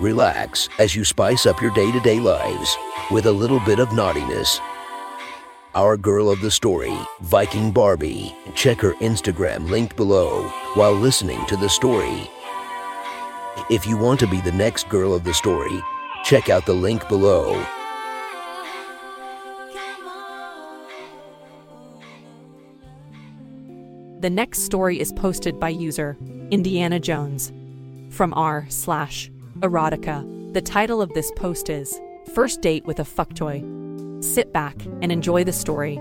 Relax as you spice up your day to day lives with a little bit of naughtiness. Our girl of the story, Viking Barbie. Check her Instagram linked below while listening to the story. If you want to be the next girl of the story, check out the link below. The next story is posted by user Indiana Jones from r slash erotica. The title of this post is First Date with a Fucktoy. Sit back and enjoy the story.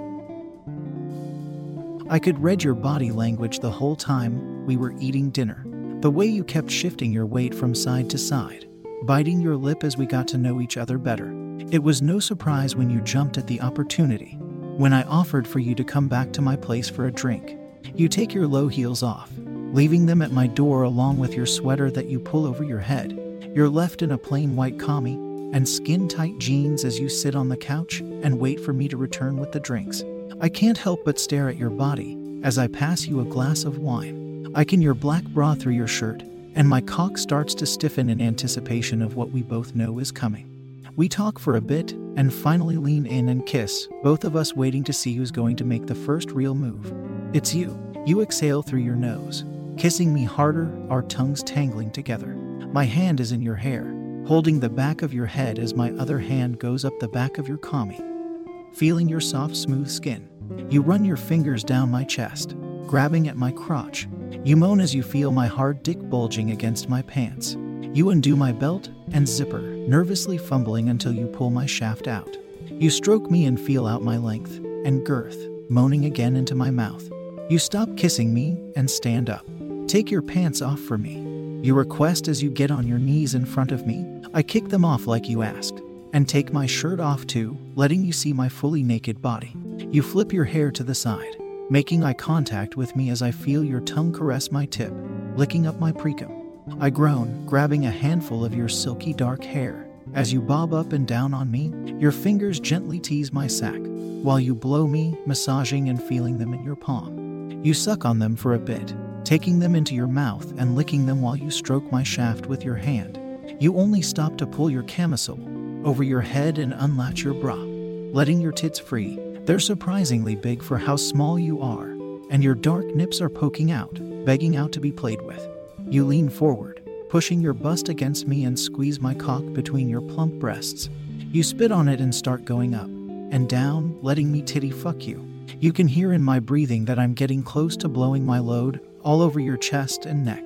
I could read your body language the whole time we were eating dinner. The way you kept shifting your weight from side to side, biting your lip as we got to know each other better. It was no surprise when you jumped at the opportunity. When I offered for you to come back to my place for a drink, you take your low heels off, leaving them at my door along with your sweater that you pull over your head. You're left in a plain white commie and skin tight jeans as you sit on the couch and wait for me to return with the drinks. I can't help but stare at your body as I pass you a glass of wine. I can your black bra through your shirt, and my cock starts to stiffen in anticipation of what we both know is coming. We talk for a bit and finally lean in and kiss, both of us waiting to see who's going to make the first real move. It's you. You exhale through your nose, kissing me harder, our tongues tangling together. My hand is in your hair, holding the back of your head as my other hand goes up the back of your commie. Feeling your soft, smooth skin, you run your fingers down my chest, grabbing at my crotch. You moan as you feel my hard dick bulging against my pants. You undo my belt and zipper, nervously fumbling until you pull my shaft out. You stroke me and feel out my length and girth, moaning again into my mouth. You stop kissing me and stand up. Take your pants off for me. You request as you get on your knees in front of me. I kick them off like you asked, and take my shirt off too, letting you see my fully naked body. You flip your hair to the side, making eye contact with me as I feel your tongue caress my tip, licking up my precum. I groan, grabbing a handful of your silky dark hair. As you bob up and down on me, your fingers gently tease my sack, while you blow me, massaging and feeling them in your palm. You suck on them for a bit, taking them into your mouth and licking them while you stroke my shaft with your hand. You only stop to pull your camisole over your head and unlatch your bra, letting your tits free. They're surprisingly big for how small you are, and your dark nips are poking out, begging out to be played with. You lean forward, pushing your bust against me and squeeze my cock between your plump breasts. You spit on it and start going up and down, letting me titty fuck you. You can hear in my breathing that I'm getting close to blowing my load all over your chest and neck.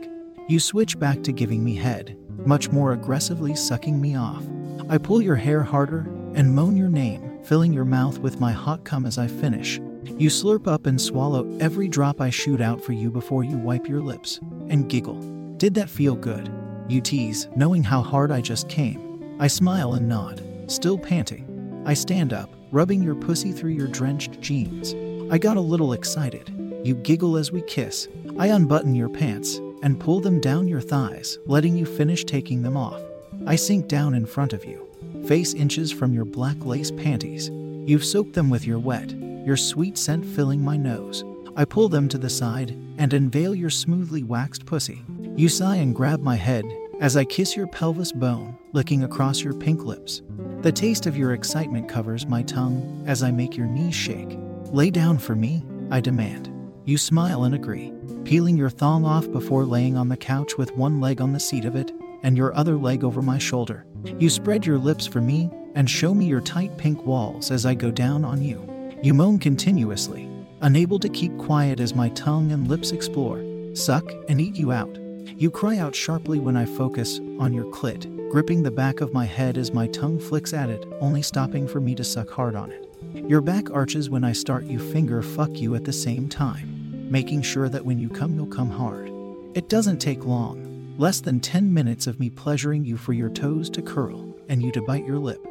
You switch back to giving me head, much more aggressively sucking me off. I pull your hair harder and moan your name, filling your mouth with my hot cum as I finish. You slurp up and swallow every drop I shoot out for you before you wipe your lips and giggle. Did that feel good? You tease, knowing how hard I just came. I smile and nod, still panting. I stand up, rubbing your pussy through your drenched jeans. I got a little excited. You giggle as we kiss. I unbutton your pants and pull them down your thighs, letting you finish taking them off. I sink down in front of you, face inches from your black lace panties. You've soaked them with your wet, your sweet scent filling my nose. I pull them to the side and unveil your smoothly waxed pussy. You sigh and grab my head as I kiss your pelvis bone, licking across your pink lips. The taste of your excitement covers my tongue as I make your knees shake. Lay down for me, I demand. You smile and agree, peeling your thong off before laying on the couch with one leg on the seat of it and your other leg over my shoulder. You spread your lips for me and show me your tight pink walls as I go down on you. You moan continuously, unable to keep quiet as my tongue and lips explore, suck, and eat you out. You cry out sharply when I focus on your clit, gripping the back of my head as my tongue flicks at it, only stopping for me to suck hard on it. Your back arches when I start you finger fuck you at the same time, making sure that when you come, you'll come hard. It doesn't take long, less than 10 minutes of me pleasuring you for your toes to curl and you to bite your lip.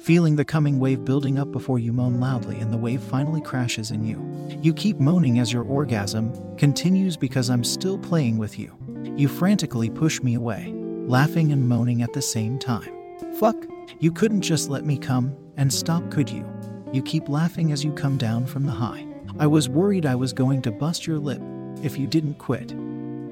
feeling the coming wave building up before you moan loudly and the wave finally crashes in you. You keep moaning as your orgasm continues because I'm still playing with you. You frantically push me away, laughing and moaning at the same time. Fuck, you couldn't just let me come and stop, could you? You keep laughing as you come down from the high. I was worried I was going to bust your lip if you didn't quit.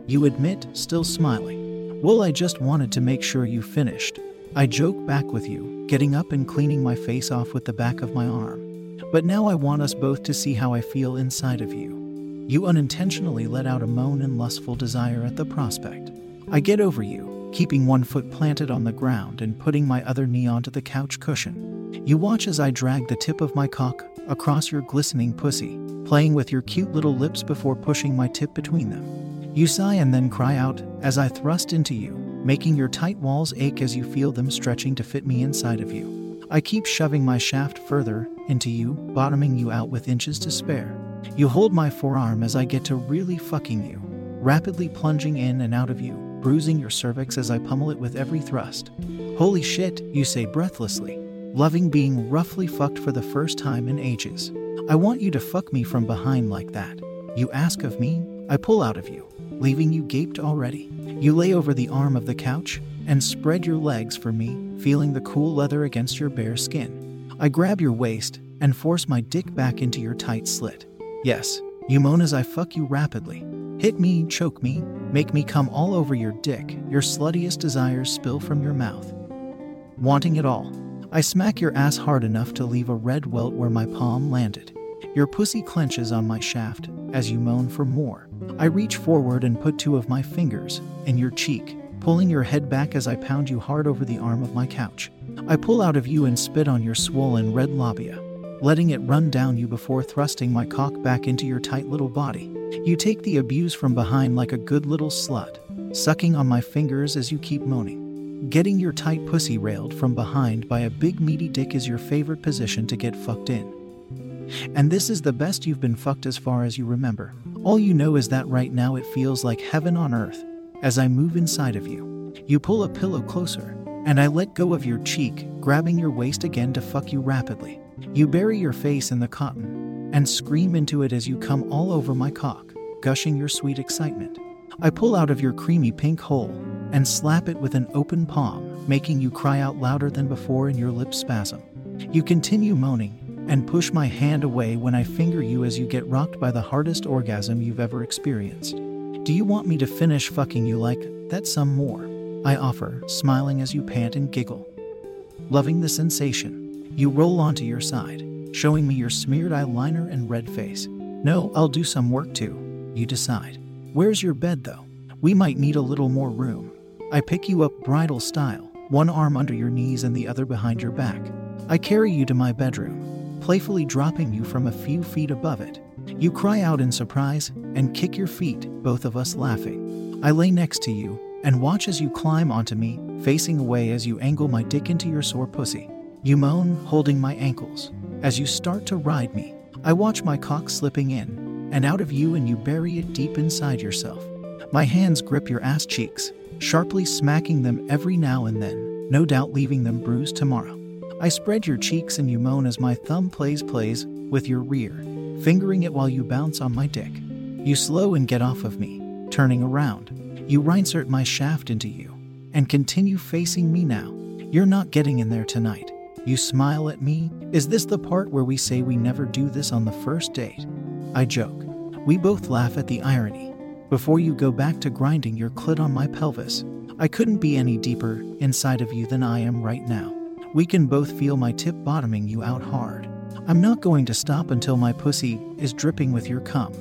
You admit, still smiling. Well, I just wanted to make sure you finished. I joke back with you, getting up and cleaning my face off with the back of my arm. But now I want us both to see how I feel inside of you. You unintentionally let out a moan and lustful desire at the prospect. I get over you, keeping one foot planted on the ground and putting my other knee onto the couch cushion. You watch as I drag the tip of my cock across your glistening pussy, playing with your cute little lips before pushing my tip between them. You sigh and then cry out as I thrust into you, making your tight walls ache as you feel them stretching to fit me inside of you. I keep shoving my shaft further into you, bottoming you out with inches to spare. You hold my forearm as I get to really fucking you, rapidly plunging in and out of you, bruising your cervix as I pummel it with every thrust. Holy shit, you say breathlessly, loving being roughly fucked for the first time in ages. I want you to fuck me from behind like that. You ask of me, I pull out of you, leaving you gaped already. You lay over the arm of the couch and spread your legs for me, feeling the cool leather against your bare skin. I grab your waist and force my dick back into your tight slit. Yes, you moan as I fuck you rapidly. Hit me, choke me, make me come all over your dick, your sluttiest desires spill from your mouth. Wanting it all. I smack your ass hard enough to leave a red welt where my palm landed. Your pussy clenches on my shaft as you moan for more. I reach forward and put two of my fingers in your cheek, pulling your head back as I pound you hard over the arm of my couch. I pull out of you and spit on your swollen red labia, letting it run down you before thrusting my cock back into your tight little body. You take the abuse from behind like a good little slut, sucking on my fingers as you keep moaning. Getting your tight pussy railed from behind by a big meaty dick is your favorite position to get fucked in. And this is the best you've been fucked as far as you remember. All you know is that right now it feels like heaven on earth as I move inside of you. You pull a pillow closer, and I let go of your cheek, grabbing your waist again to fuck you rapidly. You bury your face in the cotton and scream into it as you come all over my cock, gushing your sweet excitement. I pull out of your creamy pink hole and slap it with an open palm, making you cry out louder than before in your lip spasm. You continue moaning and push my hand away when I finger you as you get rocked by the hardest orgasm you've ever experienced. Do you want me to finish fucking you like that some more? I offer, smiling as you pant and giggle. Loving the sensation, you roll onto your side, showing me your smeared eyeliner and red face. No, I'll do some work too, you decide. Where's your bed though? We might need a little more room. I pick you up bridal style, one arm under your knees and the other behind your back. I carry you to my bedroom, playfully dropping you from a few feet above it. You cry out in surprise and kick your feet, both of us laughing. I lay next to you and watch as you climb onto me, facing away as you angle my dick into your sore pussy. You moan, holding my ankles. As you start to ride me, I watch my cock slipping in and out of you and you bury it deep inside yourself. My hands grip your ass cheeks, sharply smacking them every now and then, no doubt leaving them bruised tomorrow. I spread your cheeks and you moan as my thumb plays plays with your rear, fingering it while you bounce on my dick. You slow and get off of me, turning around. You reinsert my shaft into you and continue facing me now. You're not getting in there tonight. You smile at me. Is this the part where we say we never do this on the first date? I joke. We both laugh at the irony. Before you go back to grinding your clit on my pelvis, I couldn't be any deeper inside of you than I am right now. We can both feel my tip bottoming you out hard. I'm not going to stop until my pussy is dripping with your cum.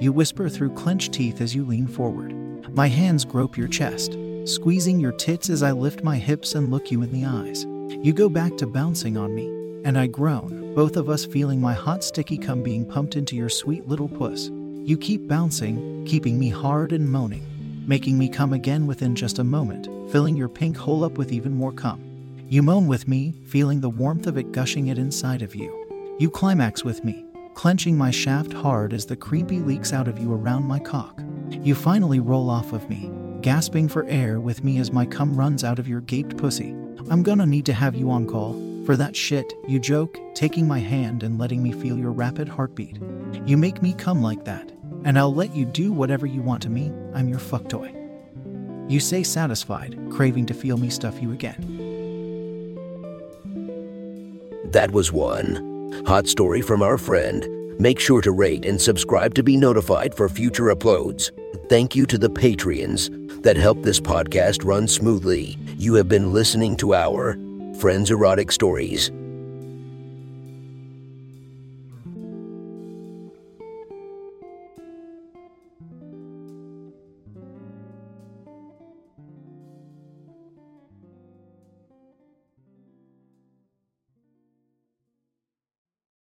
You whisper through clenched teeth as you lean forward. My hands grope your chest, squeezing your tits as I lift my hips and look you in the eyes. You go back to bouncing on me, and I groan, both of us feeling my hot sticky cum being pumped into your sweet little puss. You keep bouncing, keeping me hard and moaning, making me come again within just a moment, filling your pink hole up with even more cum. You moan with me, feeling the warmth of it gushing it inside of you. You climax with me, clenching my shaft hard as the creepy leaks out of you around my cock. You finally roll off of me, gasping for air with me as my cum runs out of your gaped pussy. I'm gonna need to have you on call For that shit, you joke, taking my hand and letting me feel your rapid heartbeat. You make me come like that, and I'll let you do whatever you want to me. I'm your fuck toy. You say satisfied, craving to feel me stuff you again. That was one. Hot story from our friend. Make sure to rate and subscribe to be notified for future uploads. Thank you to the Patreons that help this podcast run smoothly. You have been listening to our Friends Erotic Stories.